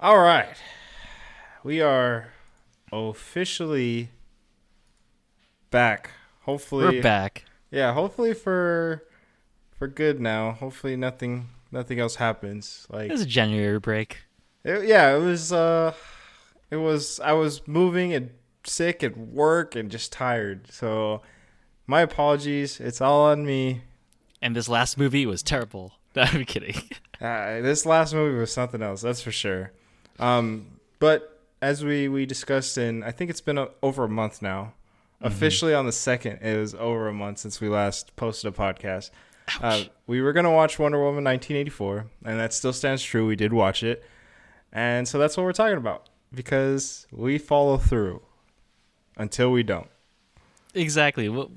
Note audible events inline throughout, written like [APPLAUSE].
All right. We are officially back. Hopefully We're back. Yeah, hopefully for for good now. Hopefully nothing nothing else happens. Like It was a January break. it- yeah, it was uh it was I was moving and sick at work and just tired. So my apologies. It's all on me. And this last movie was terrible. [LAUGHS] No, I'm kidding. [LAUGHS] Uh, this last movie was something else, that's for sure. Um, but as we we discussed in, I think it's been a, over a month now. Officially on the second, it was over a month since we last posted a podcast. Uh, we were gonna watch Wonder Woman 1984, and that still stands true. We did watch it, and so that's what we're talking about because we follow through until we don't. exactly. What,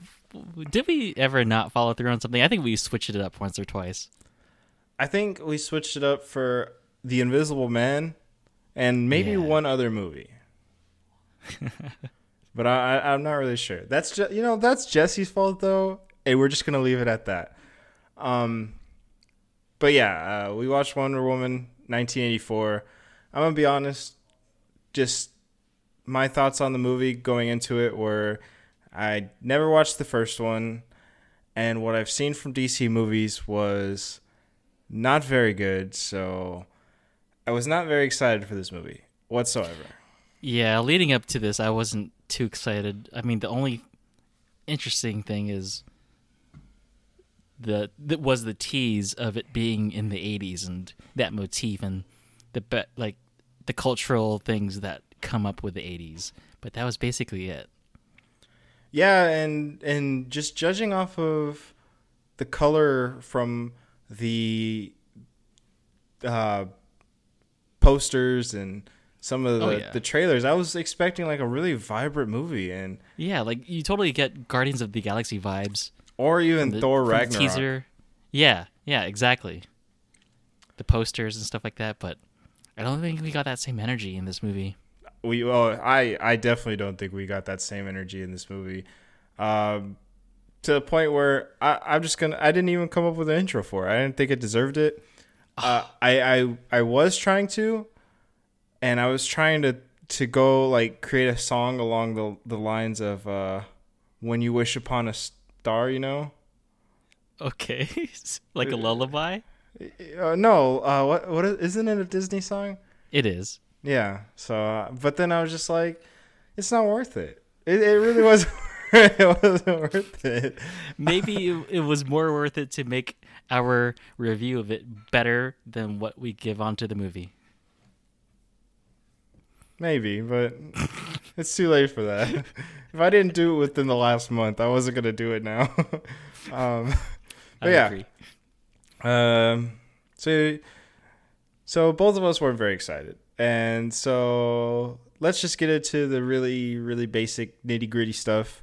did we ever not follow through on something? I think we switched it up once or twice. I think we switched it up for The Invisible Man and maybe Yeah. one other movie. [LAUGHS] but I, I, I'm not really sure. That's just, you know, that's Jesse's fault though. And we're just going to leave it at that. Um, but yeah, uh, we watched Wonder Woman 1984. I'm going to be honest, just my thoughts on the movie going into it were I never watched the first one. And what I've seen from DC movies was not very good. So I was not very excited for this movie whatsoever. Yeah, leading up to this, I wasn't too excited. I mean, the only interesting thing is the that was the tease of it being in the '80s and that motif and the be- like the cultural things that come up with the '80s. But that was basically it. Yeah, and and just judging off of the color from the uh, posters and some of the, Oh, yeah. the trailers, I was expecting like a really vibrant movie, and Yeah, like you totally get Guardians of the Galaxy vibes. or even the- Thor Ragnarok. teaser. Yeah, yeah, exactly. The posters and stuff like that, but I don't think we got that same energy in this movie. we oh I I definitely don't think we got that same energy in this movie. Um to the point where I, I'm just gonna I didn't even come up with an intro for it. I didn't think it deserved it. Uh, I, I I was trying to and I was trying to to go like create a song along the the lines of uh when you wish upon a star, you know? Okay, [LAUGHS] like a lullaby. Uh, no, uh what what is, isn't it a Disney song? It is. Yeah. So, uh, but then I was just like, it's not worth it. It, it really wasn't. [LAUGHS] [LAUGHS] it wasn't worth it. Maybe it, it was more worth it to make our review of it better than what we give onto the movie. Maybe, but [LAUGHS] it's too late for that. if I didn't do it within the last month, I wasn't gonna do it now. [LAUGHS] um, I But yeah. agree. Um, so, so both of us weren't very excited, and so let's just get into the really, really basic nitty gritty stuff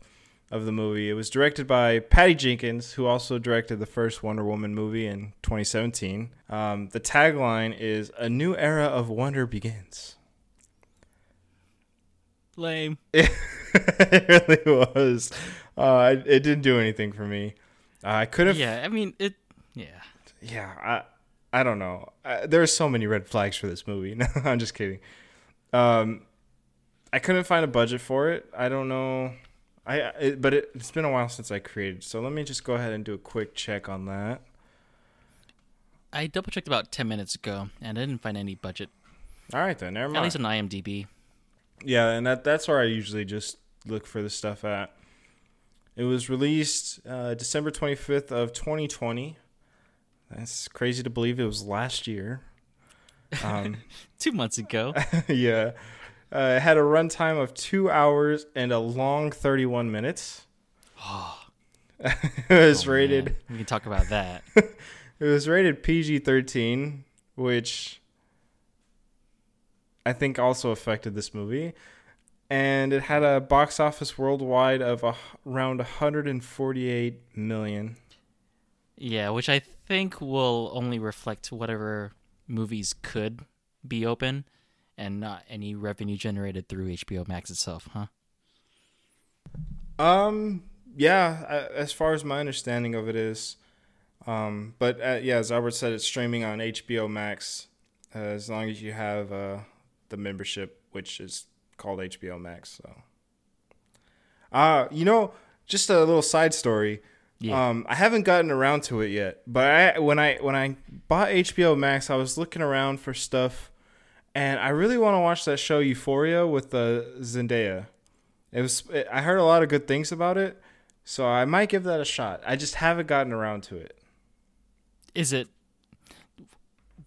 of the movie. It was directed by Patty Jenkins, who also directed the first Wonder Woman movie in 2017. Um, the tagline is "A new era of wonder begins." Lame. [LAUGHS] It, really was. Uh, it, it didn't do anything for me. Uh, I could have Yeah, I mean it. Yeah. yeah, I I don't know. I, there are so many red flags for this movie. [LAUGHS] No, I'm just kidding. Um, I couldn't find a budget for it. I don't know. I it, but it, it's been a while since I created. So let me just go ahead and do a quick check on that. I double checked about ten minutes ago and I didn't find any budget. All right then, never mind. At least on IMDb. Yeah, and that that's where I usually just look for the stuff at. It was released uh, December 25th of 2020. That's crazy to believe it was last year. Um, [LAUGHS] Two months ago. [LAUGHS] yeah. Uh, it had a runtime of two hours and a long 31 minutes. [LAUGHS] it was Oh, rated. man. We can talk about that. [LAUGHS] It was rated PG 13, which I think also affected this movie. And it had a box office worldwide of a, around 148 million. Yeah, which I think will only reflect whatever movies could be open and not any revenue generated through HBO Max itself, huh? Um, yeah, as far as my understanding of it is, um, but uh, yeah, as Albert said, it's streaming on HBO Max, uh, as long as you have uh, the membership, which is called HBO Max. So, uh, you know, just a little side story. Yeah. Um, I haven't gotten around to it yet, but I when I when I bought HBO Max, I was looking around for stuff, and I really want to watch that show Euphoria with the Zendaya. It was it, I heard a lot of good things about it, so I might give that a shot. I just haven't gotten around to it. Is it?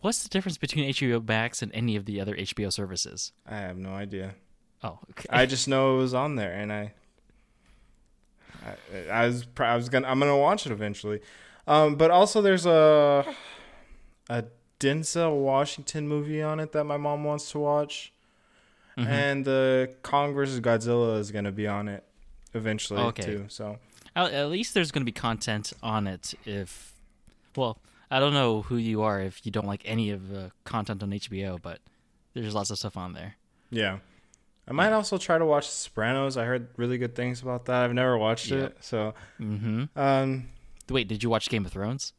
What's the difference between HBO Max and any of the other HBO services? I have no idea. Oh, okay. I just know it was on there, and I, I, I was I was gonna, I'm gonna watch it eventually. Um, but also there's a, a Denzel Washington movie on it that my mom wants to watch, Mhm. and the Kong versus Godzilla is gonna be on it eventually Okay. too. So At, at least there's going to be content on it. If, well, I don't know who you are if you don't like any of the content on HBO, but there's lots of stuff on there. yeah, I might also try to watch Sopranos. I heard really good things about that. I've never watched Yeah. it, so Mm-hmm. um, Wait, did you watch Game of Thrones?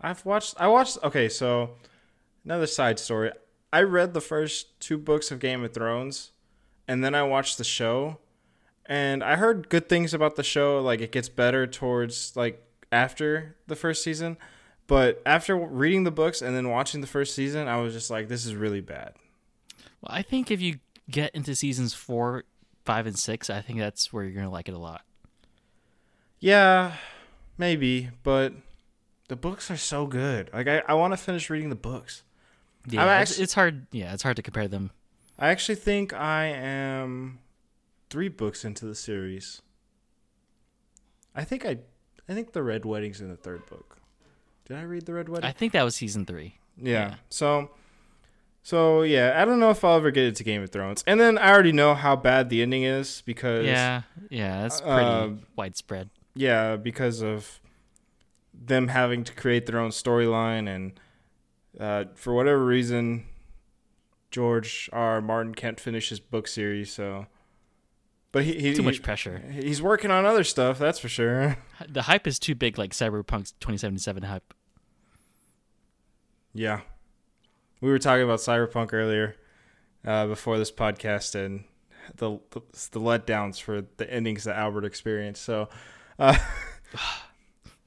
I've watched. I watched. Okay, so another side story. I read the first two books of Game of Thrones, and then I watched the show, and I heard good things about the show. Like it gets better towards like after the first season, but after reading the books and then watching the first season, I was just like, this is really bad. Well, I think if you get into seasons four, five, and six, I think that's where you're going to like it a lot. Yeah, maybe, but the books are so good. Like I, I want to finish reading the books. Yeah, I'm it's, it's hard. Yeah, it's hard to compare them. I actually think I am three books into the series. I think I, I think the Red Wedding's in the third book. Did I read the Red Wedding? I think that was season three. yeah. yeah. So, so yeah, I don't know if I'll ever get into Game of Thrones. And then I already know how bad the ending is because Yeah, yeah, that's pretty Um, widespread. yeah, because of them having to create their own storyline and uh, for whatever reason, George R. R. Martin can't finish his book series. So, but he, he Too he- much pressure. He's working on other stuff, that's for sure. [LAUGHS] The hype is too big, like Cyberpunk's 2077 hype. Yeah. We were talking about Cyberpunk earlier uh, before this podcast and the, the the letdowns for the endings that Albert experienced. So, uh, [SIGHS] [LAUGHS]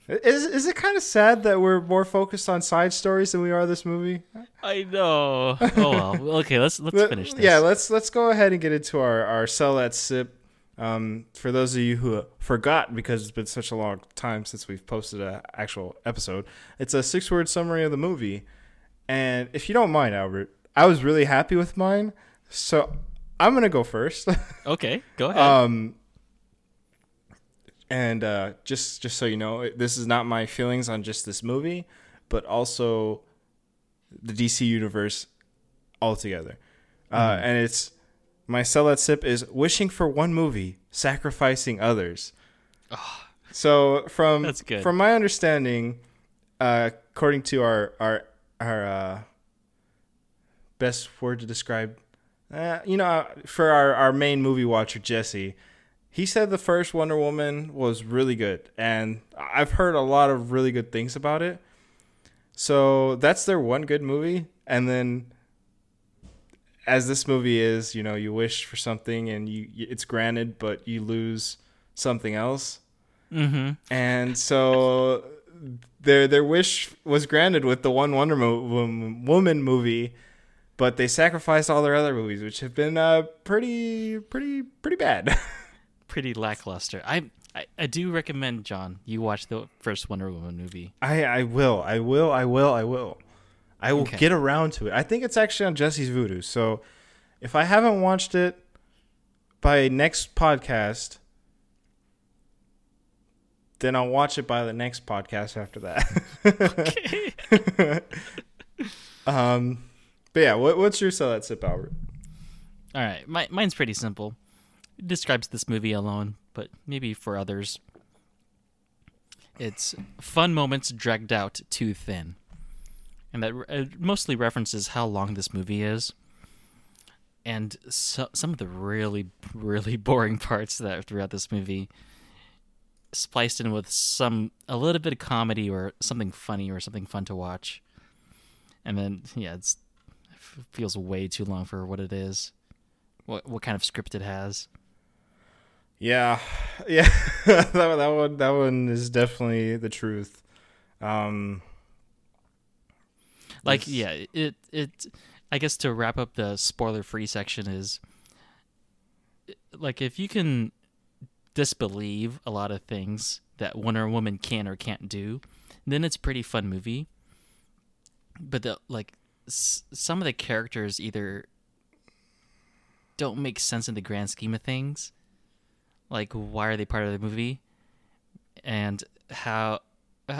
is is it kind of sad that we're more focused on side stories than we are this movie? I know. Oh well. [LAUGHS] Okay, let's let's Let- finish this. Yeah, let's let's go ahead and get into our our sell that sip. Um, for those of you who forgot, because it's been such a long time since we've posted an actual episode, it's a six word summary of the movie. And if you don't mind, Albert, I was really happy with mine, so I'm gonna go first. [LAUGHS] Okay, go ahead. um, and uh, just just so you know, this is not my feelings on just this movie, but also the DC universe altogether. Uh, and it's my sell sip is wishing for one movie, sacrificing others. So from That's good. from my understanding, uh, according to our our our uh, best word to describe, uh, you know, uh, for our our main movie watcher Jesse, he said the first Wonder Woman was really good, and I've heard a lot of really good things about it. So that's their one good movie, and then as this movie is, you know, you wish for something and you it's granted, but you lose something else. mm-hmm. And so their their wish was granted with the one Wonder Mo- Woman movie, but they sacrificed all their other movies, which have been uh, pretty pretty pretty bad. [LAUGHS] Pretty lackluster. I, I I do recommend John you watch the first Wonder Woman movie. I I will I will I will I will I will Okay. get around to it. I think it's actually on Jesse's Vudu. So if I haven't watched it by next podcast, then I'll watch it by the next podcast after that. [LAUGHS] um, but yeah, what, what's your sell that sip, Albert? All right, my, mine's pretty simple. It describes this movie alone, but maybe for others, it's fun moments dragged out too thin, and that uh, mostly references how long this movie is, and so, some of the really, [LAUGHS] really boring parts that are throughout this movie, spliced in with some a little bit of comedy or something funny or something fun to watch, and then yeah, it's f- feels way too long for what it is. What what kind of script it has. Yeah, [SIGHS] yeah, [LAUGHS] that that one that one is definitely the truth. Um, Like This- yeah, it it I guess to wrap up the spoiler free section is like if you can disbelieve a lot of things that Wonder Woman can or can't do, then it's a pretty fun movie. But the like s- some of the characters either don't make sense in the grand scheme of things. Like why are they part of the movie? And how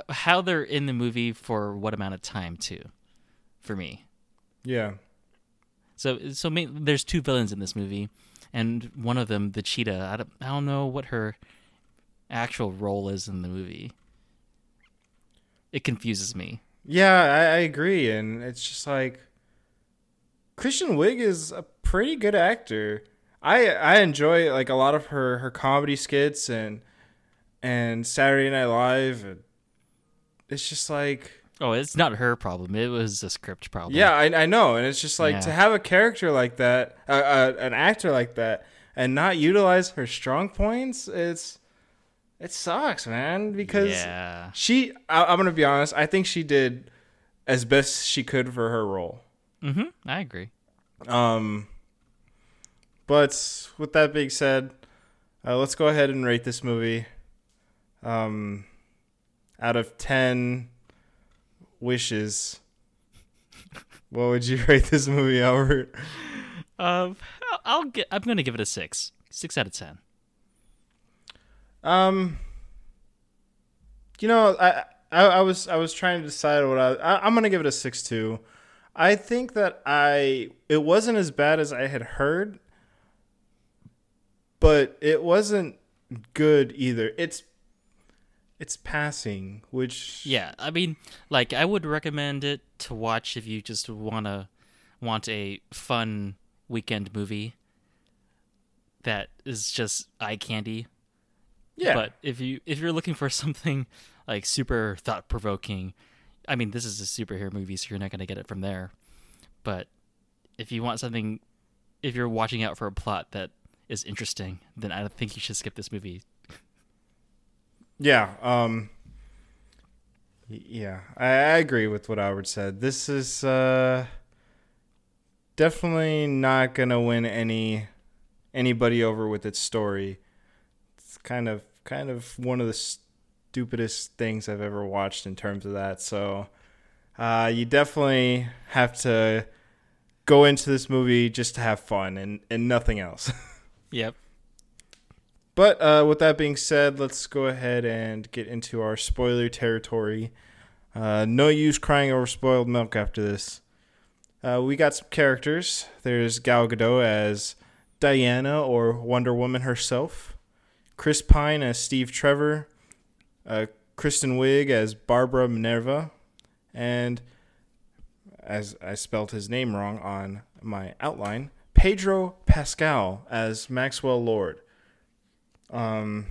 how they're in the movie for what amount of time too for me. yeah, So so there's two villains in this movie, and one of them, the cheetah. I don't, I don't know what her actual role is in the movie. It confuses me. yeah, I, I agree, and it's just like Kristen Wiig is a pretty good actor. I I enjoy like a lot of her her comedy skits and and Saturday Night Live. And it's just like Oh, it's not her problem. It was a script problem. Yeah, I, I know, and it's just like to have a character like that, uh, uh, an actor like that, and not utilize her strong points. It's it sucks, man. Because yeah. she, I, I'm gonna be honest, I think she did as best she could for her role. Mm-hmm. I agree. Um, but with that being said, uh, let's go ahead and rate this movie. Um, out of ten wishes, what would you [LAUGHS] rate this movie, Albert? Um, I'll, I'll get. I'm gonna give it a six. Six out of ten. Um, you know, I, I I was I was trying to decide what I, I I'm gonna give it a six two. I think that I it wasn't as bad as I had heard, but it wasn't good either. It's it's passing, which Yeah, I mean, like I would recommend it to watch if you just wanna want a fun weekend movie that is just eye candy. yeah But if you if you're looking for [LAUGHS] something like super thought provoking, I mean, this is a superhero movie, so you're not gonna get it from there. But if you want something, if you're watching out for a plot that is interesting, then I don't think you should skip this movie. Yeah. Um. Yeah, I, I agree with what Albert said. This is uh definitely not gonna win any anybody over with its story. It's kind of kind of one of the stupidest things I've ever watched in terms of that. So, uh, you definitely have to go into this movie just to have fun and and nothing else. [LAUGHS] Yep. But uh, with that being said, let's go ahead and get into our spoiler territory. Uh, no use crying over spoiled milk after this. Uh, we got some characters. There's Gal Gadot as Diana or Wonder Woman herself. Chris Pine as Steve Trevor. Uh, Kristen Wiig as Barbara Minerva. And as I spelled his name wrong on my outline, Pedro Pascal as Maxwell Lord. Um,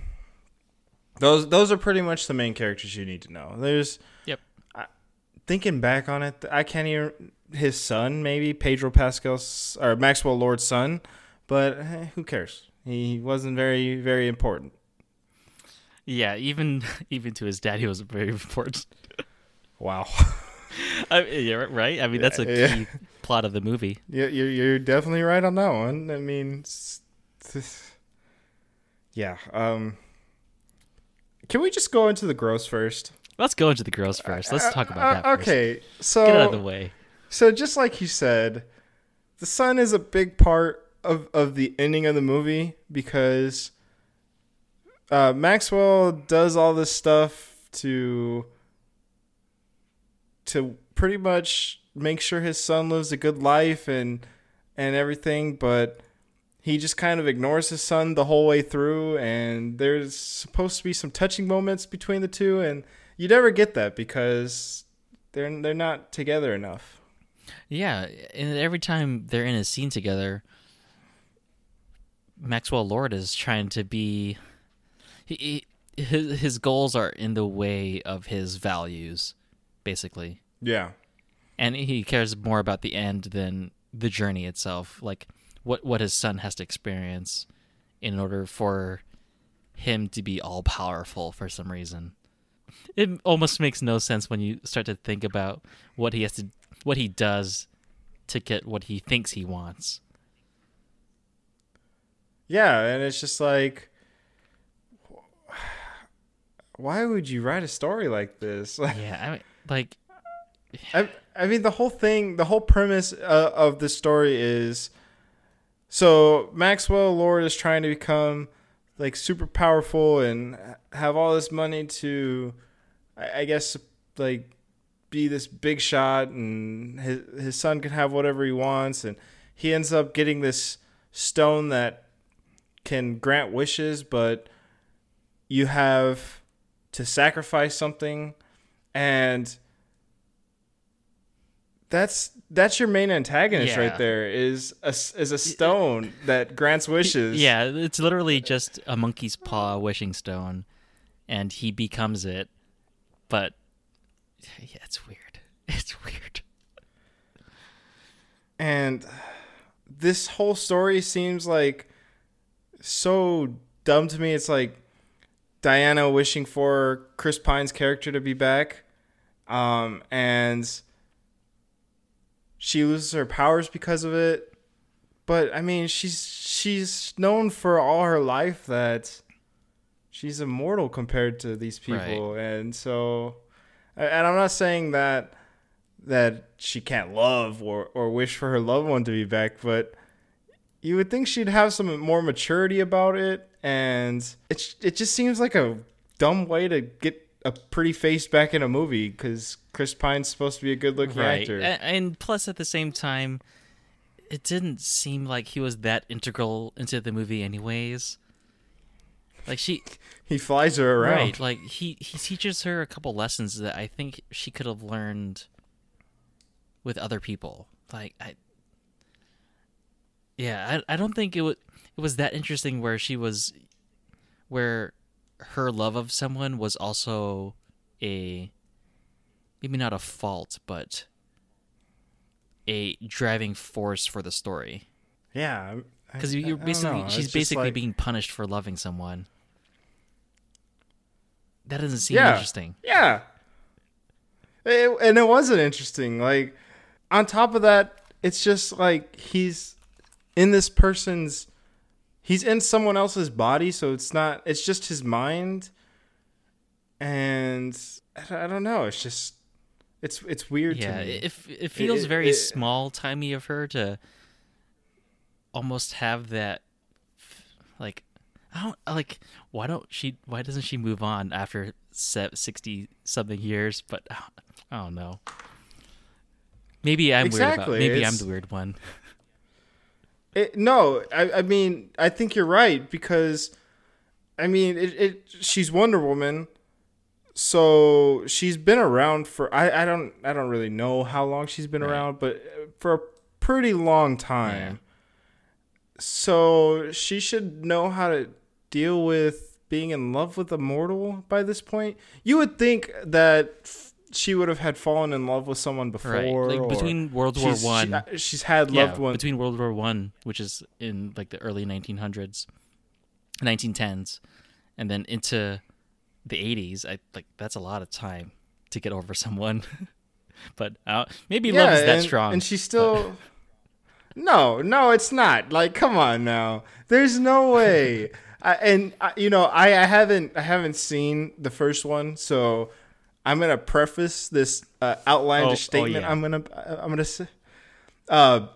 those those are pretty much the main characters you need to know. There's, Yep. I, thinking back on it, I can't even his son maybe Pedro Pascal's or Maxwell Lord's son, but eh, who cares? He wasn't very very important. Yeah, even [LAUGHS] even to his dad, he was very important. Wow. [LAUGHS] I, yeah, right. I mean, that's a Yeah. Plot of the movie. Yeah, you're you're definitely right on that one. I mean, yeah. Um, can we just go into the gross first? Let's go into the girls first. Let's talk about that. Uh, First. okay, so get out of the way. So just like you said, the sun is a big part of, of the ending of the movie because uh, Maxwell does all this stuff to to pretty much make sure his son lives a good life and and everything, but he just kind of ignores his son the whole way through and there's supposed to be some touching moments between the two and you never get that because they're they're not together enough. Yeah, and every time they're in a scene together, Maxwell Lord is trying to be. He, he, his his goals are in the way of his values, basically. Yeah. And he cares more about the end than the journey itself. Like what what his son has to experience in order for him to be all powerful for some reason. It almost makes no sense when you start to think about what he has to what he does to get what he thinks he wants. Yeah, and it's just like [SIGHS] why would you write a story like this? [LAUGHS] yeah, I mean, like I, I mean the whole thing, the whole premise uh, of the story is so Maxwell Lord is trying to become like super powerful and have all this money to I, I guess like be this big shot and his his son can have whatever he wants. And he ends up getting this stone that can grant wishes but you have to sacrifice something. And that's that's your main antagonist Yeah. right there is a is a stone that grants wishes Yeah, it's literally just a monkey's paw wishing stone, and he becomes it. But yeah, it's weird. [LAUGHS] It's weird. and this whole story seems like so dumb to me it's like Diana wishing for Chris Pine's character to be back um and she loses her powers because of it. But I mean she's she's known for all her life that she's immortal compared to these people. And so and I'm not saying that that she can't love or, or wish for her loved one to be back, but you would think she'd have some more maturity about it. And it, it just seems like a dumb way to get a pretty face back in a movie because Chris Pine's supposed to be a good looking right. actor. And plus, at the same time, it didn't seem like he was that integral into the movie, anyways. Like she, [LAUGHS] he flies her around. right? Like he he teaches her a couple lessons that I think she could have learned with other people. Like I, yeah, I I don't think it was it was that interesting where she was, where her love of someone was also a maybe not a fault, but a driving force for the story. Yeah. Because you're basically she's basically like- being punished for loving someone. That doesn't seem Yeah. interesting. Yeah. It, and it wasn't interesting. Like, on top of that, it's just like he's in this person's, he's in someone else's body, so it's not, it's just his mind. And I don't- I don't know. It's just, it's it's weird Yeah, to me. it, it feels it- very it- small timey of her to almost have that like I don't like why don't she why doesn't she move on after 60 something years but I don't, know. Maybe I'm weird about Exactly, maybe I'm the weird one. [LAUGHS] It, no, I, I mean, I think you're right because, I mean, it, it. She's Wonder Woman, so she's been around for. I, I don't I don't really know how long she's been Right. around, but uh, for a pretty long time. So she should know how to deal with being in love with a mortal by this point. You would think that she would have had fallen in love with someone before. Right. Like between World War she's- she- 1 uh, she's had yeah, loved ones. between World War One, which is in like the early 1900s, 1910s, and then into the 80s. I like that's a lot of time to get over [LAUGHS] someone. but uh, maybe love is that and, strong. And she's still. [LAUGHS] no, no, it's not. Like, come on now. There's no way. [LAUGHS] I, and I, you know, I, I haven't I haven't seen the first one, so I'm gonna preface this uh, outlandish Oh, oh, statement. yeah. I'm gonna I'm gonna say. Uh,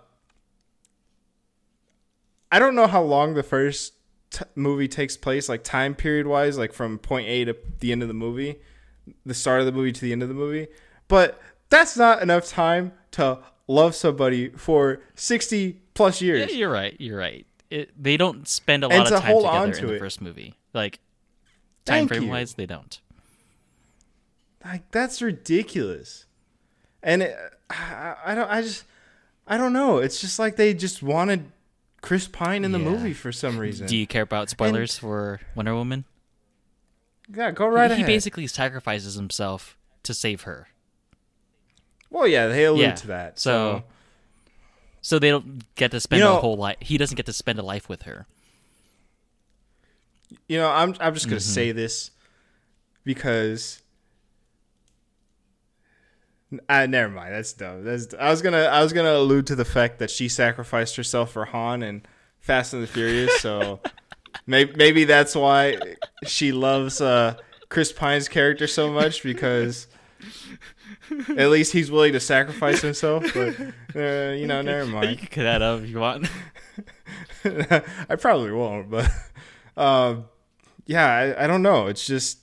I don't know how long the first t- movie takes place, like time period wise, like from point A to the end of the movie, the start of the movie to the end of the movie. But that's not enough time to love somebody for 60 plus years. Yeah, you're right. You're right. It, they don't spend a And lot to of time hold together on in to the it. first movie. Like time Thank frame you. wise, they don't. Like that's ridiculous. And it, I, I don't I just I don't know. It's just like they just wanted Chris Pine in the Yeah. movie for some reason. Do you care about spoilers for Wonder Woman? yeah, go right he ahead. He basically sacrifices himself to save her. Well, yeah, they allude Yeah, to that. so- So, So they don't get to spend You know- a whole life. He doesn't get to spend a life with her. you know, I'm I'm just gonna Mm-hmm. say this because. Uh, never mind. That's dumb. That's I was gonna I was gonna allude to the fact that she sacrificed herself for Han and Fast and the Furious. So [LAUGHS] maybe maybe that's why she loves uh, Chris Pine's character so much because at least he's willing to sacrifice himself. But uh, you know, never mind. You can cut that out if you want. [LAUGHS] I probably won't, but um, yeah, I, I don't know. It's just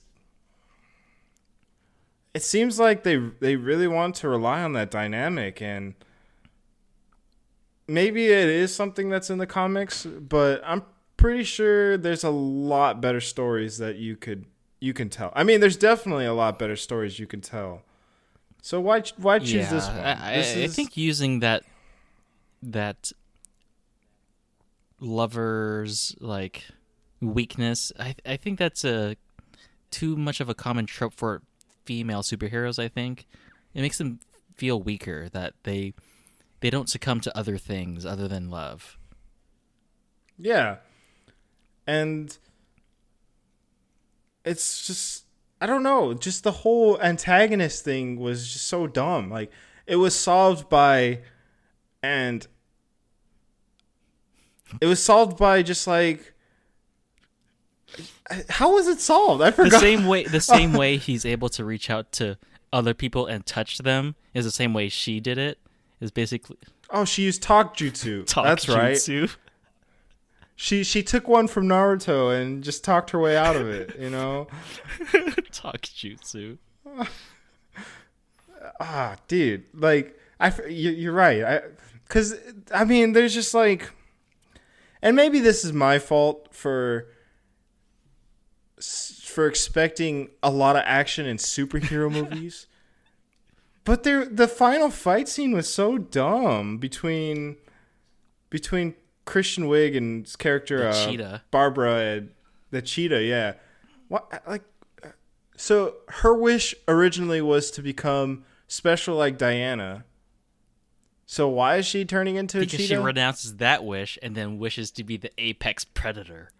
it seems like they they really want to rely on that dynamic, and maybe it is something that's in the comics, but I'm pretty sure there's a lot better stories that you could you can tell. I mean, there's definitely a lot better stories you can tell. So why why choose this one? I, I, This I is- think using that that lovers like weakness. I I think that's a too much of a common trope for female superheroes. I think it makes them feel weaker that they they don't succumb to other things other than love. Yeah. And it's just I don't know, just the whole antagonist thing was just so dumb. Like it was solved by and it was solved by just like how was it solved? I forgot. The same way the [LAUGHS] same way he's able to reach out to other people and touch them is the same way she did it. Is basically oh, she used talk jutsu. [LAUGHS] talk That's right. jutsu. She she took one from Naruto and just talked her way out of it, you know? [LAUGHS] talk jutsu. ah, dude, like I, you- you're right. I, cause I mean, there's just like, and maybe this is my fault for for expecting a lot of action in superhero [LAUGHS] movies. But there, the final fight scene was so dumb between between Kristen Wiig and his character uh, cheetah. Barbara and the cheetah. Yeah, what like so her wish originally was to become special like Diana. So why is she turning into a cheetah? Because she renounces that wish and then wishes to be the apex predator.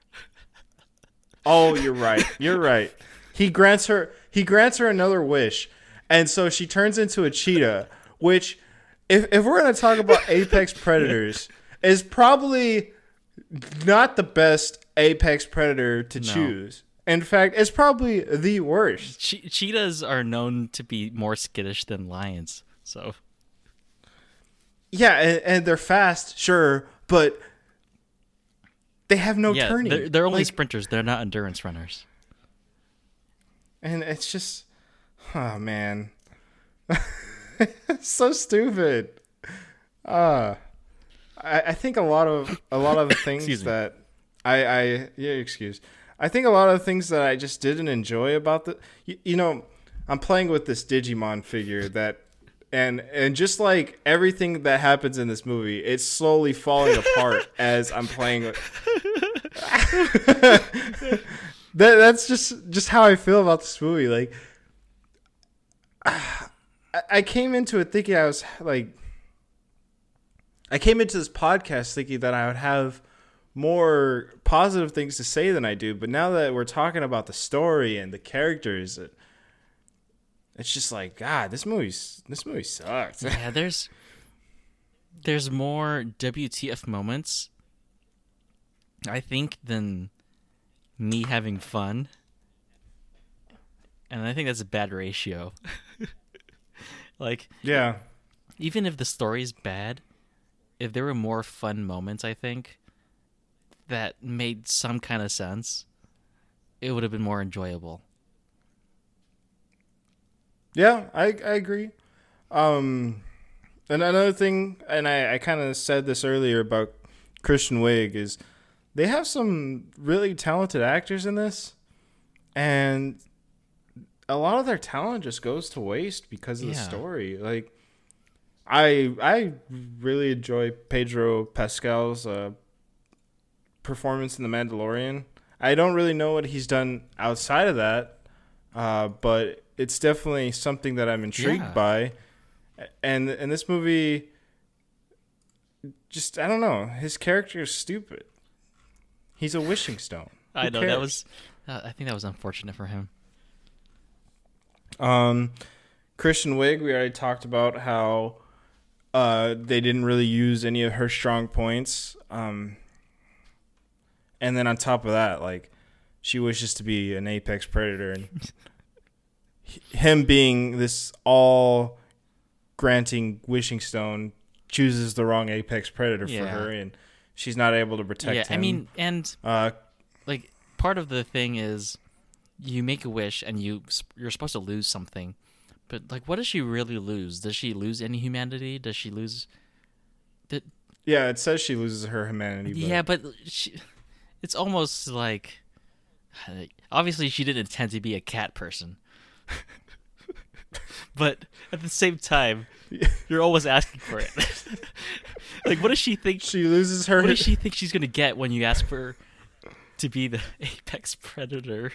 Oh, you're right. You're right. He grants her he grants her another wish, and so she turns into a cheetah, which if if we're gonna talk about [LAUGHS] apex predators, is probably not the best apex predator to No. choose. In fact, it's probably the worst. Che- cheetahs are known to be more skittish than lions. So Yeah, and, and they're fast, sure, but they have no yeah, turning. they're, they're only Like, sprinters. They're not endurance runners. and it's just, oh man, [LAUGHS] so stupid. Uh I, I think a lot of a lot of the [COUGHS] things that I, I yeah excuse. I think a lot of the things that I just didn't enjoy about the you, you know I'm playing with this Digimon figure that and and just like everything that happens in this movie, it's slowly falling apart [LAUGHS] as I'm playing. [LAUGHS] that that's just just how I feel about this movie. Like [SIGHS] I, I came into it thinking I was like I came into this podcast thinking that I would have more positive things to say than I do, but now that we're talking about the story and the characters, it, it's just like God, this movie's this movie sucks. Yeah, [LAUGHS] there's there's more WTF moments, I think, than me having fun. And I think that's a bad ratio. [LAUGHS] like, yeah, even if the story's bad, if there were more fun moments, I think, that made some kind of sense, it would have been more enjoyable. Yeah, I I agree. Um, and another thing, and I I kind of said this earlier about Kristen Wiig is they have some really talented actors in this, and a lot of their talent just goes to waste because of the story. Like, I I really enjoy Pedro Pascal's uh, performance in The Mandalorian. I don't really know what he's done outside of that, uh, but it's definitely something that I'm intrigued Yeah. by. and and this movie just I don't know. His character is stupid. He's a wishing stone. [LAUGHS] I know that was. Uh, I think that was unfortunate for him. Um, Kristen Wiig, we already talked about how uh, they didn't really use any of her strong points. Um, and then on top of that, like she wishes to be an apex predator, and [LAUGHS] him being this all granting wishing stone chooses the wrong apex predator for her, and she's not able to protect yeah, him. I mean, and uh, like part of the thing is you make a wish and you you're supposed to lose something but like what does she really lose does she lose any humanity does she lose yeah, it says she loses her humanity. But yeah but she, it's almost like [SIGHS] obviously she didn't intend to be a cat person [LAUGHS] but at the same time you're always asking for it [LAUGHS] like what does she think she loses her. what does she think she's gonna get when you ask for to be the [LAUGHS] apex predator?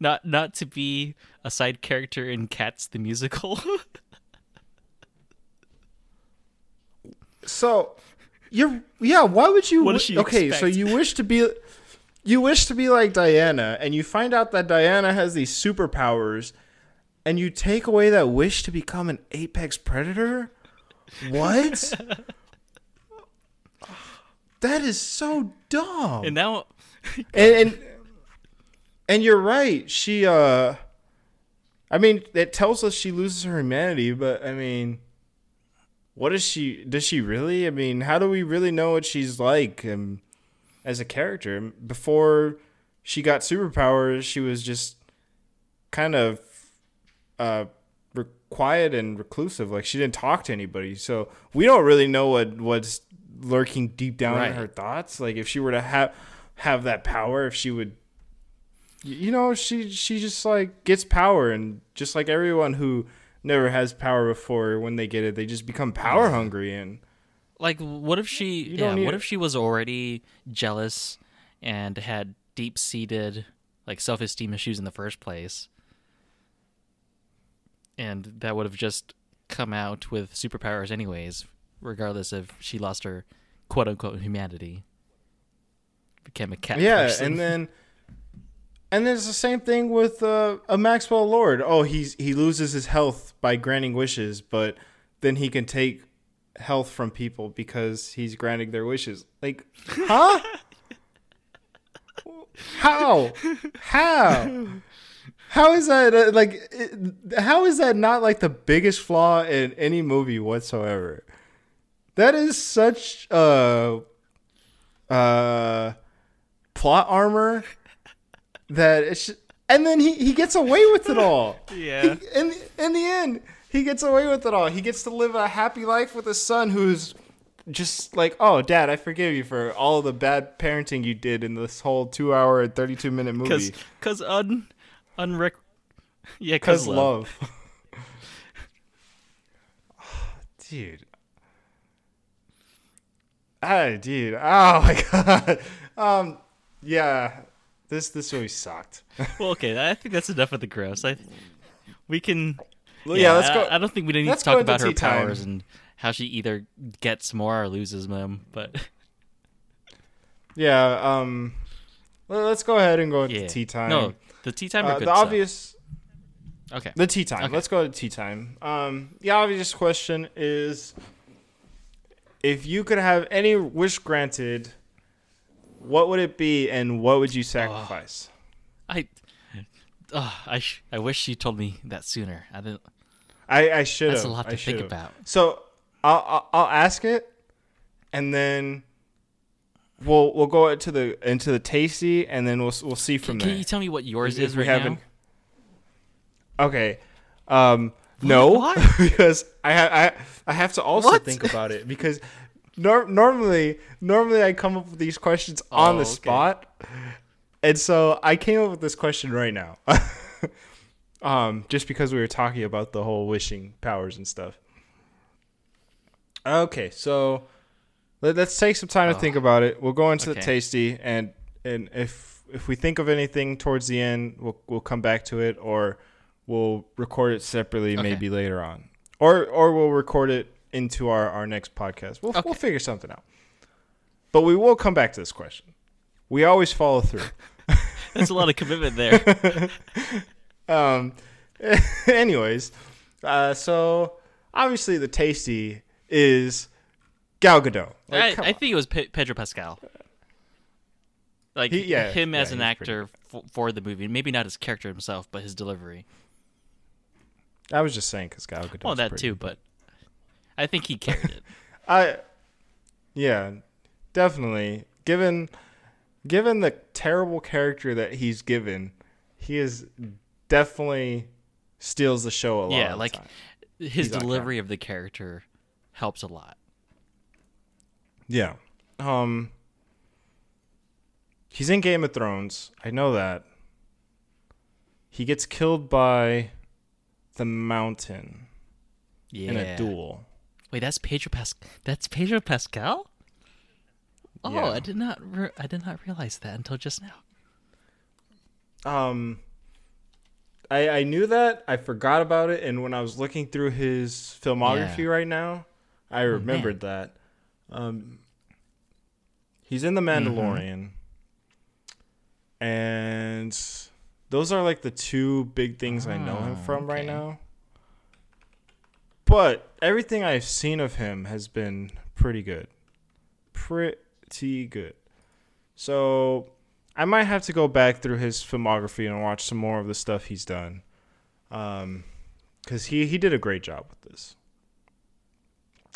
not not to be a side character in Cats the musical. So, you're yeah. Why would you? What does she okay, so you wish to be, you wish to be like Diana, and you find out that Diana has these superpowers, and you take away that wish to become an apex predator. What? [LAUGHS] that is so dumb. and now [LAUGHS] and and and you're right. She uh I mean, it tells us she loses her humanity, but I mean what is she does she really? I mean, how do we really know what she's like um, as a character? Before she got superpowers, she was just kind of uh re- quiet and reclusive. Like she didn't talk to anybody. So we don't really know what what's lurking deep down Right. in her thoughts. Like if she were to have have that power, if she would you know, she she just like gets power and just like everyone who never has power before when they get it, they just become power hungry and like what if she You yeah, what it. if she was already jealous and had deep seated like self esteem issues in the first place? And that would have just come out with superpowers anyways, regardless if she lost her quote unquote humanity. Became a cat yeah, person. and then and then it's the same thing with uh, a Maxwell Lord. Oh, he's he loses his health by granting wishes, but then he can take health from people because he's granting their wishes. Like, [LAUGHS] huh? How? How? How is that uh, like? it- How is that not like the biggest flaw in any movie whatsoever? That is such uh uh plot armor that it's and then he, he gets away with it all. [LAUGHS] Yeah. He- in in the end, he gets away with it all. He gets to live a happy life with his son who's just like, "Oh, dad, I forgive you for all the bad parenting you did in this whole 2-hour and 32-minute movie." Cause, cause un, unrec, yeah, Cuz cause love. love. [LAUGHS] dude. Ah, dude. Oh my [LAUGHS] god. Um yeah. This this movie sucked. [LAUGHS] Well, okay, I think that's enough of the gross. I, we can. Well, yeah, let's go. I, don't think we need to talk about her time. powers and how she either gets more or loses them. But [LAUGHS] Yeah, um let's go ahead and go into yeah, tea time. No, the tea time. Uh, good the stuff. obvious Okay. the tea time. Okay. Let's go to tea time. Um the obvious question is if you could have any wish granted, what would it be and what would you sacrifice? I. Oh, I sh- I wish you told me that sooner. I didn't. I, I should have. That's a lot I to think should've. about. So I'll, I'll I'll ask it, and then we'll we'll go into the into the tasty, and then we'll we'll see from there. Can there. you tell me what yours is right now? Okay. Um. No, Why? [LAUGHS] because I ha- I I have to also What? think about it because nor- normally normally I come up with these questions on Oh, the okay. spot, and so I came up with this question right now. [LAUGHS] um, just because we were talking about the whole wishing powers and stuff. Okay, so let, us take some time to think about it. We'll go into the tasty, and and if if we think of anything towards the end, we'll we'll come back to it, or we'll record it separately Okay. maybe later on, or or we'll record it into our our next podcast. We'll we'll figure something out. But we will come back to this question. We always follow through. [LAUGHS] That's a lot of commitment there. [LAUGHS] um, [LAUGHS] anyways, uh, so obviously the tasty is Gal Gadot. Like, I, I think it was Pe- Pedro Pascal. Like He- yeah, him yeah, as an pretty actor f- for the movie, maybe not his character himself, but his delivery. I was just saying because Gal Gadot. Well, that too, but I think he carried it. [LAUGHS] I, yeah, definitely. Given, given the terrible character that he's given, he is definitely steals the show a lot. yeah, like his He's delivery of the character helps a lot. yeah. Um, he's in Game of Thrones. I know that. He gets killed by the Mountain Yeah. in a duel. Wait, that's Pedro Pascal. That's Pedro Pascal. Oh, Yeah. I did not. Re- I did not realize that until just now. Um, I I knew that. I forgot about it, and when I was looking through his filmography Yeah. right now, I Oh, remembered that. Um, he's in The Mm-hmm. Mandalorian, and those are like the two big things I know him Oh, from right now. But everything I've seen of him has been pretty good, pretty good. So I might have to go back through his filmography and watch some more of the stuff he's done. Um, because he he did a great job with this.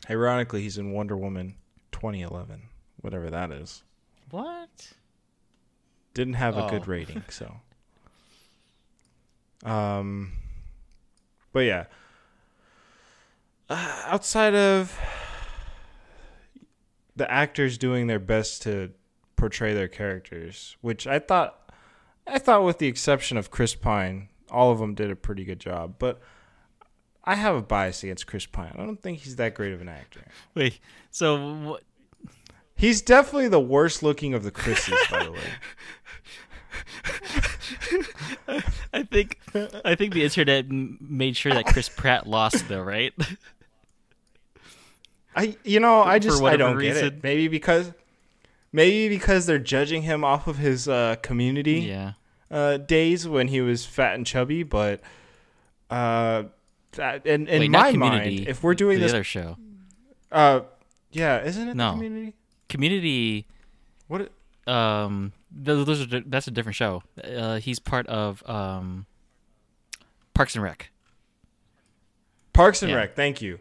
Ironically, he's in Wonder Woman 2011, whatever that is. What? Didn't have a Oh. good rating, so. [LAUGHS] Um, but yeah. Uh, outside of the actors doing their best to portray their characters, which I thought, I thought with the exception of Chris Pine, all of them did a pretty good job. But I have a bias against Chris Pine. I don't think he's that great of an actor. Wait. So what? He's definitely the worst looking of the Chris's, by the way. [LAUGHS] I think. I think the internet made sure that Chris Pratt lost, though, right? I you know I just I don't get it. Maybe because maybe because they're judging him off of his uh, community yeah. uh, days when he was fat and chubby, but uh, that, in in Wait, my Community, mind, if we're doing the this, other show, uh, yeah, isn't it No. the community? Community. What? Um, those are that's a different show. Uh, he's part of um, Parks and Rec. Parks and Yeah. Rec. Thank you.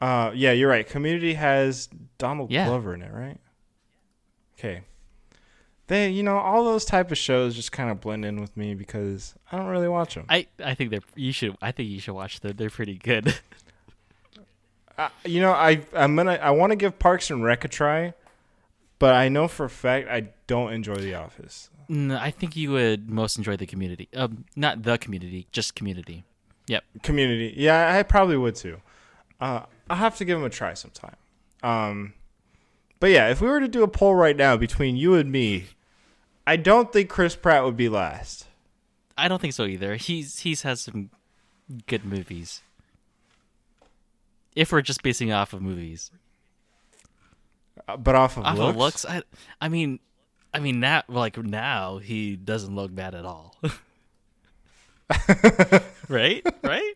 Uh, yeah, you're right. Community has Donald Yeah. Glover in it, right? Okay. They, you know, all those type of shows just kind of blend in with me because I don't really watch them. I I think they're you should I think you should watch them. They're pretty good. [LAUGHS] Uh, you know, I I'm gonna I want to give Parks and Rec a try, but I know for a fact I don't enjoy The Office. no, I think you would most enjoy the Community. Um, not the Community, just Community. Yep. Community, yeah, I probably would too. Uh, I'll have to give them a try sometime. Um, but yeah, if we were to do a poll right now between you and me, I don't think Chris Pratt would be last. I don't think so either. He's he's has some good movies. If we're just basing off of movies, Uh, but off of off looks, of looks, I I mean, I mean now like now he doesn't look bad at all. [LAUGHS] [LAUGHS] right? Right?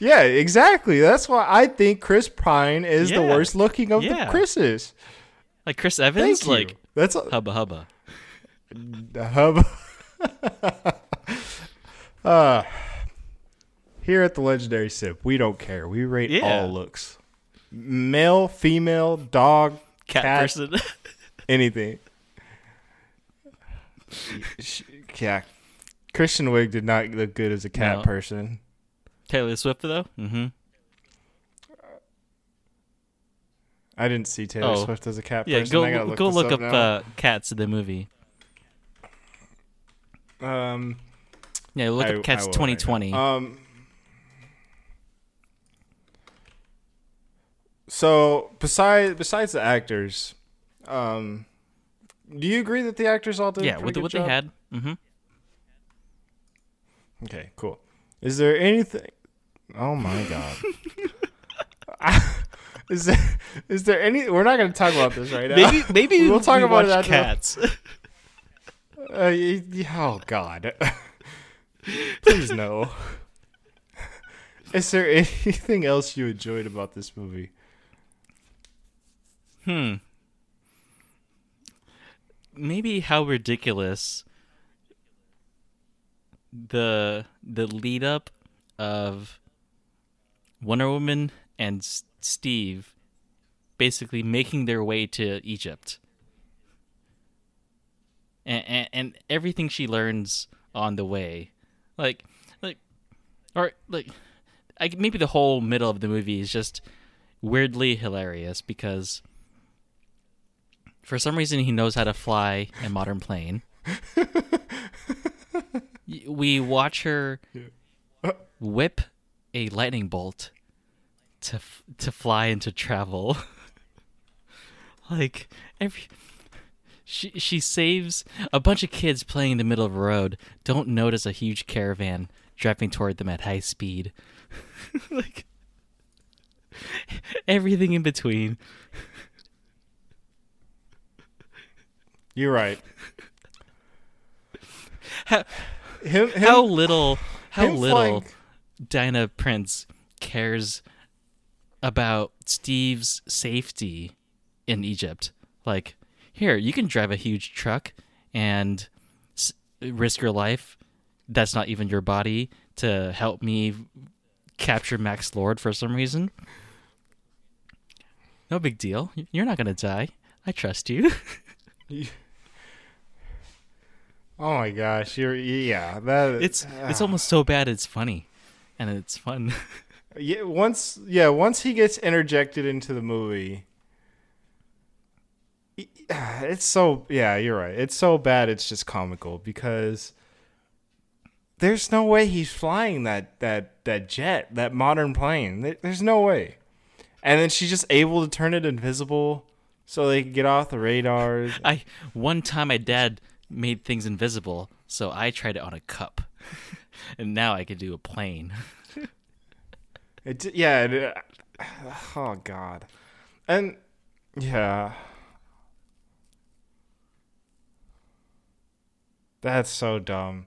Yeah, exactly. That's why I think Chris Pine is the worst looking of Yeah. the Chris's. Like Chris Evans, like That's a, hubba hubba. The hub. [LAUGHS] uh, here at the Legendary Sip, we don't care. We rate Yeah. all looks. Male, female, dog, Cat, cat, person. [LAUGHS] anything. Yeah. Kristen Wiig did not look good as a cat No. person. Taylor Swift though. Mm-hmm. I didn't see Taylor Oh. Swift as a cat Yeah, person. go look go look up, now. uh, cats in the movie. um, Yeah, look I- up cats right 2020. Um. So besides besides the actors, um, do you agree that the actors all did? yeah, with good what job? they had. Mm-hmm. Okay, cool. Is there anything? Oh my god. [LAUGHS] is there is there any? We're not going to talk about this right now. Maybe maybe We'll talk we about watch it after- Cats. Uh, y- y- oh God! [LAUGHS] Please no. Is there anything else you enjoyed about this movie? Hmm. Maybe how ridiculous the the lead up of Wonder Woman and S- Steve basically making their way to Egypt. And, and and everything she learns on the way. Like like or like I, maybe the whole middle of the movie is just weirdly hilarious because for some reason he knows how to fly a modern plane. [LAUGHS] We watch her whip a lightning bolt to f- to fly and to travel. [LAUGHS] like every she she saves a bunch of kids playing in the middle of a road don't notice a huge caravan driving toward them at high speed. [LAUGHS] like everything in between. You're right. [LAUGHS] How, Him, him, how little how little flying- Diana Prince cares about Steve's safety in Egypt. Like, here, you can drive a huge truck and s- risk your life. That's not even your body to help me capture Max Lord for some reason. No big deal. You're not going to die. I trust you. [LAUGHS] Oh my gosh! You're yeah. That It's it's ah. almost so bad it's funny and it's fun. [LAUGHS] yeah. Once yeah, once he gets interjected into the movie, [SIGHS] it's so yeah. You're right. It's so bad. It's just comical because there's no way he's flying that that that jet, that modern plane. There's no way. And then she's just able to turn it invisible so they can get off the radars. [LAUGHS] I one time my dad made things invisible, so I tried it on a cup, [LAUGHS] and now I can do a plane. [LAUGHS] It yeah. It, uh, oh God, and yeah, that's so dumb.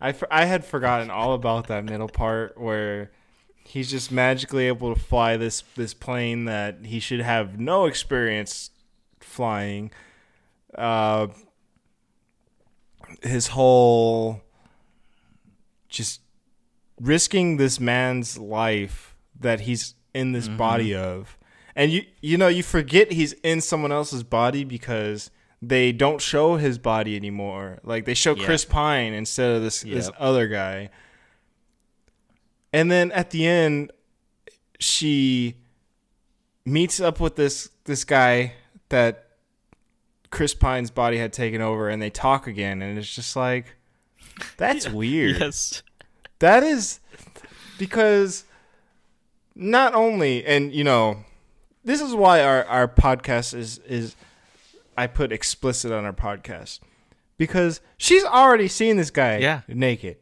I, I had forgotten all about that middle part where he's just magically able to fly this this plane that he should have no experience flying. Uh, his whole just risking this man's life that he's in this mm-hmm. body of. And you you know you forget he's in someone else's body because they don't show his body anymore. Like they show Yeah. chris pine instead of this this other guy. And then at the end she meets up with this this guy that chris pine's body had taken over and they talk again. And it's just like [LAUGHS] that's weird Yes. that is because not only and you know this is why our, our podcast is is I put explicit on our podcast because she's already seen this guy Yeah. naked.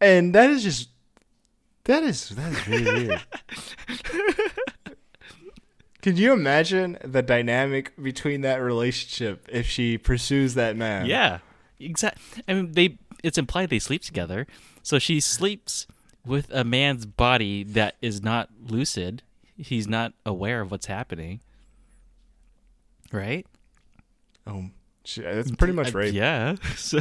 And that is just that is that is really weird. [LAUGHS] Can you imagine the dynamic between that relationship if she pursues that man? Yeah. Exact. I mean, they. It's implied they sleep together, so she sleeps with a man's body that is not lucid. He's not aware of what's happening. Right. Oh, she, that's pretty much Uh. Yeah. [LAUGHS] So-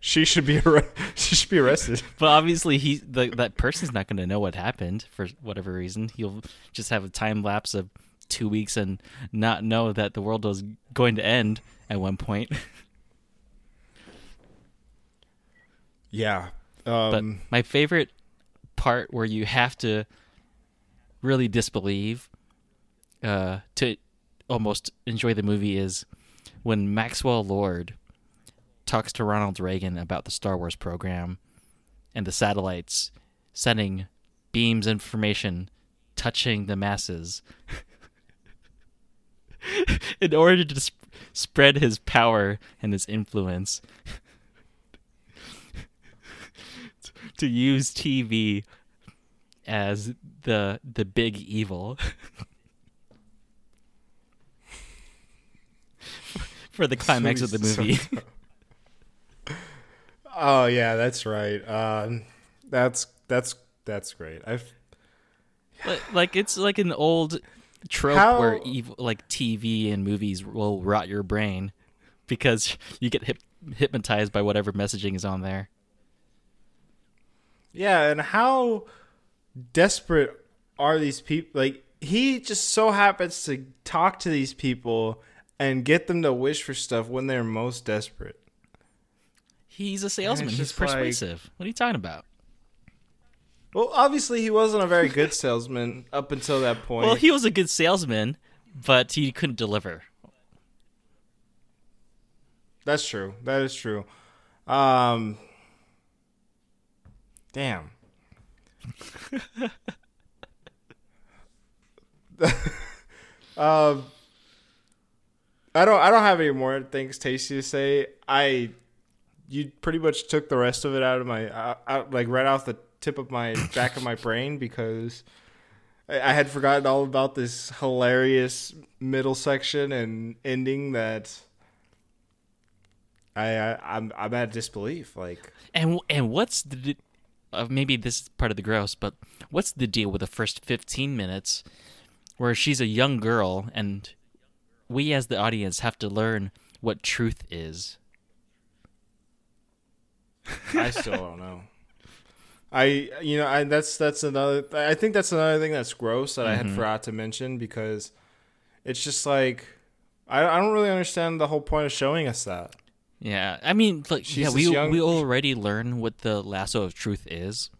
She should be arre- [LAUGHS] she should be arrested. [LAUGHS] But obviously, he the, that person's not going to know what happened for whatever reason. He'll just have a time lapse of two weeks and not know that the world was going to end at one point. Yeah. But Um, my favorite part where you have to really disbelieve uh, to almost enjoy the movie is when Maxwell Lord talks to Ronald Reagan about the Star Wars program and the satellites sending beams of information touching the masses [LAUGHS] in order to sp- spread his power and his influence to use TV as the the big evil [LAUGHS] for the climax of the movie. [LAUGHS] oh yeah, that's right. Um, that's that's that's great. I've Like- it's like an old trope How- where evil, like TV and movies will rot your brain because you get hip, hypnotized by whatever messaging is on there. Yeah, and how desperate are these people? Like he just so happens to talk to these people and get them to wish for stuff when they're most desperate. He's a salesman. He's just like- persuasive. what are you talking about? Well, obviously he wasn't a very good [LAUGHS] salesman up until that point. Well, he was a good salesman, but he couldn't deliver. That's true. That is true. Um Damn. um I don't I don't have any more things tasty to say. I you pretty much took the rest of it out of my uh, out, like right off the tip of my [COUGHS] back of my brain because I, I had forgotten all about this hilarious middle section and ending that I, I I'm I'm at disbelief. Like And and what's the uh, maybe this is part of the gross, but what's the deal with the first 15 minutes where she's a young girl and we as the audience have to learn what truth is? I still don't know. I you know I that's that's another I think that's another thing that's gross that I had forgot to mention because it's just like I I don't really understand the whole point of showing us that. Yeah, I mean, like, She's yeah, we young- we [LAUGHS] already learn what the lasso of truth is,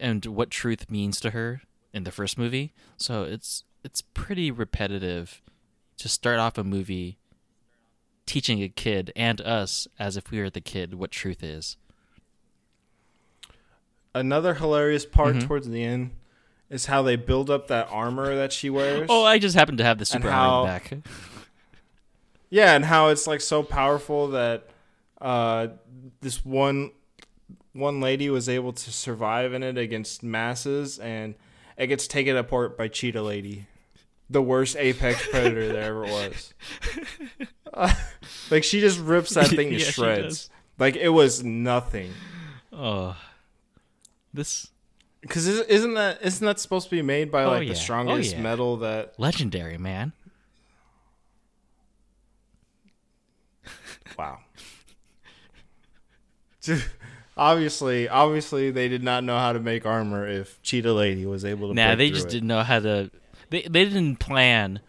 and what truth means to her in the first movie. So it's it's pretty repetitive to start off a movie teaching a kid and us as if we were the kid what truth is. Another hilarious part Mhm. towards the end is how they build up that armor that she wears. Oh, I just happen to have the super armor back. [LAUGHS] Yeah, and how it's like so powerful that uh, this one one lady was able to survive in it against masses, and it gets taken apart by Cheetah Lady, the worst apex [LAUGHS] predator there ever was. Uh, [LAUGHS] like she just rips that thing to [LAUGHS] Yeah, shreds. Like it was nothing. Oh, this Because isn't that isn't that supposed to be made by Oh, like yeah. the Oh, strongest yeah. metal that? legendary man. Wow. [LAUGHS] obviously, obviously, they did not know how to make armor. If Cheetah Lady was able to, Nah, they just it. didn't know how to. They they didn't plan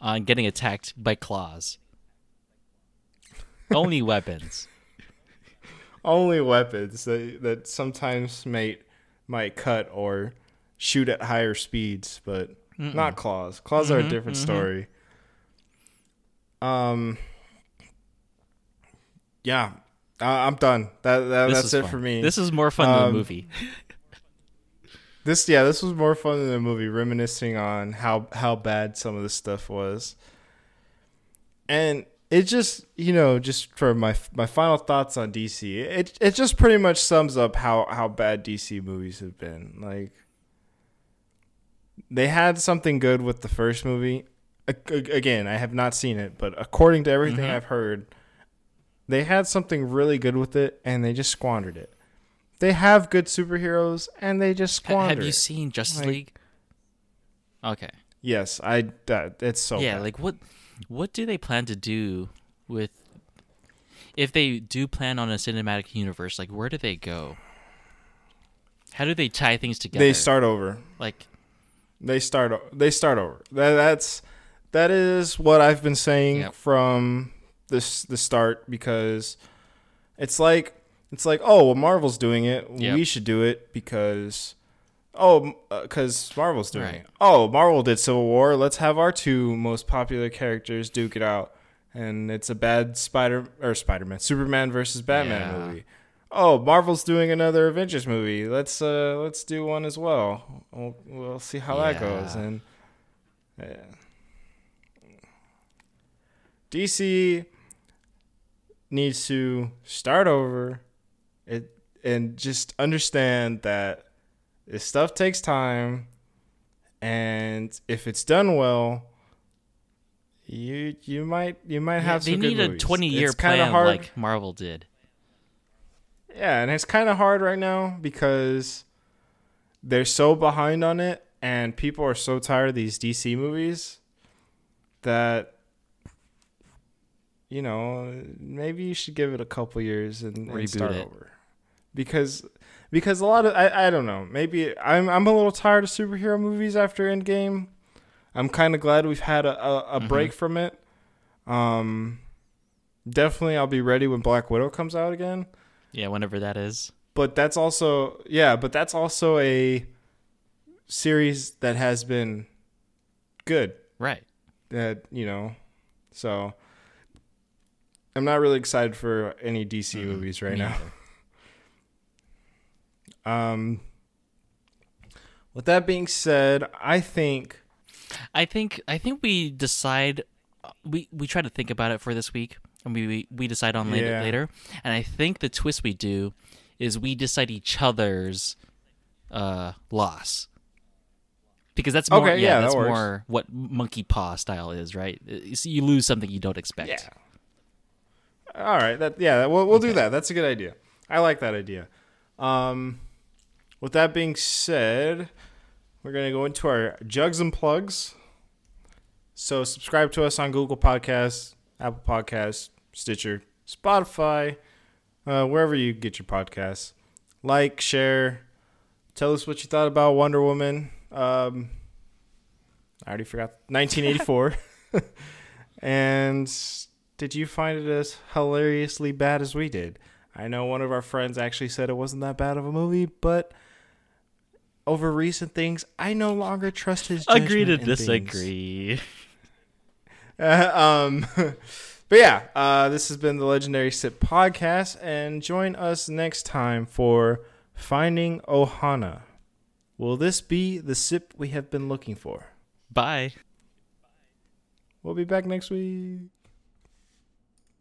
on getting attacked by claws. Only [LAUGHS] weapons. Only weapons that that sometimes might might cut or shoot at higher speeds, but not claws. Claws are a Mhm, different mhm. story. Um. Yeah, uh, I'm done. That, that that's it fun. for me. This is more fun than Um, a movie. [LAUGHS] This yeah, this was more fun than the movie, reminiscing on how how bad some of this stuff was. And it just you know just for my my final thoughts on DC, it it just pretty much sums up how how bad DC movies have been. Like they had something good with the first movie. Again, I have not seen it, but according to everything Mhm. I've heard, they had something really good with it, and they just squandered it. They have good superheroes, and they just Ha- squander. have you it. seen Justice Like- League? Okay. Yes, I. That it's so. yeah, bad. like what what do they plan to do with if they do plan on a cinematic universe, like where do they go? How do they tie things together? they start over. like They start. They start over. That, that's that is what I've been saying Yep. from this the start because it's like it's like oh well Marvel's doing it. Yep. we should do it because oh because Marvel's doing Right. it. Oh Marvel did Civil War. Let's have our two most popular characters duke it out. And it's a bad Spider or Spider Man Superman versus Batman Yeah. movie. Oh Marvel's doing another Avengers movie. Let's uh let's do one as well. We'll, we'll see how that goes. And yeah. DC needs to start over. It and just understand that this stuff takes time, and if it's done well, you you might you might have they some need good a movies. 20 year It's plan hard. like Marvel did. Yeah, and it's kind of hard right now because they're so behind on it, and people are so tired of these DC movies that you know maybe you should give it a couple years and, and start it. over because because a lot of I, I don't know maybe I'm I'm a little tired of superhero movies after Endgame. I'm kind of glad we've had a, a, a Mhm. break from it. Um, definitely, I'll be ready when Black Widow comes out again Yeah, whenever that is. but that's also yeah but that's also a series that has been good Right. that you know so i'm not really excited for any dc Mm, movies right me now [LAUGHS] um with that being said i think I think I think we decide we we try to think about it for this week and we we, we decide on later Yeah. later. And I think the twist we do is we decide each other's uh loss. Because that's more Okay, yeah, yeah, that's works. more what monkey paw style is, right? You You lose something you don't expect. yeah all right that yeah we'll, we'll do that. That's a good idea. I like that idea. Um with that being said we're going to go into our jugs and plugs. So subscribe to us on google podcasts apple podcasts stitcher spotify uh, wherever you get your podcasts. Like share tell us what you thought about wonder woman. Um, i already forgot 1984 [LAUGHS] and did you find it as hilariously bad as we did? I know one of our friends actually said it wasn't that bad of a movie, but over recent things, I no longer trust his judgment Agree to disagree. [LAUGHS] Uh, um, [LAUGHS] but yeah, uh, this has been the Legendary Sip podcast, and join us next time for Finding Ohana. Will this be the sip we have been looking for? Bye. We'll be back next week.